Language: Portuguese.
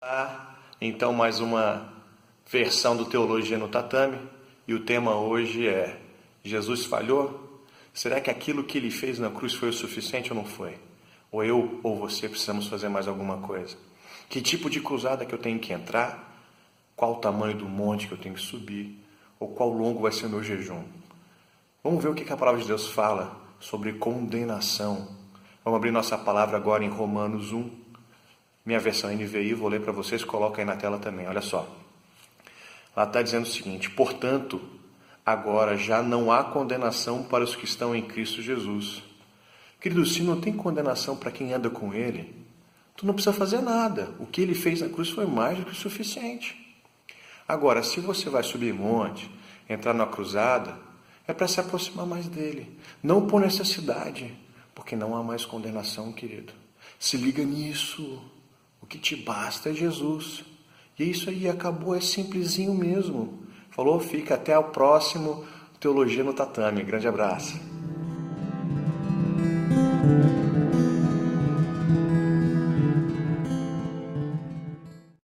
Ah, então, mais uma versão do Teologia no Tatame, e o tema hoje é: Jesus falhou? Será que aquilo que ele fez na cruz foi o suficiente ou não foi? Ou eu ou você precisamos fazer mais alguma coisa? Que tipo de cruzada que eu tenho que entrar? Qual o tamanho do monte que eu tenho que subir? Ou qual longo vai ser o meu jejum? Vamos ver o que a palavra de Deus fala sobre condenação. Vamos abrir nossa palavra agora em Romanos 1, minha versão NVI, vou ler para vocês, coloca aí na tela também, olha só. Lá está dizendo o seguinte: portanto, agora já não há condenação para os que estão em Cristo Jesus. Querido, se não tem condenação para quem anda com Ele, tu não precisa fazer nada. O que Ele fez na cruz foi mais do que o suficiente. Agora, se você vai subir monte, entrar na cruzada, é para se aproximar mais dele, não por necessidade, porque não há mais condenação, querido. Se liga nisso. O que te basta é Jesus. E é isso aí acabou, é simplesinho mesmo. Falou, fica até o próximo Teologia no Tatame. Grande abraço.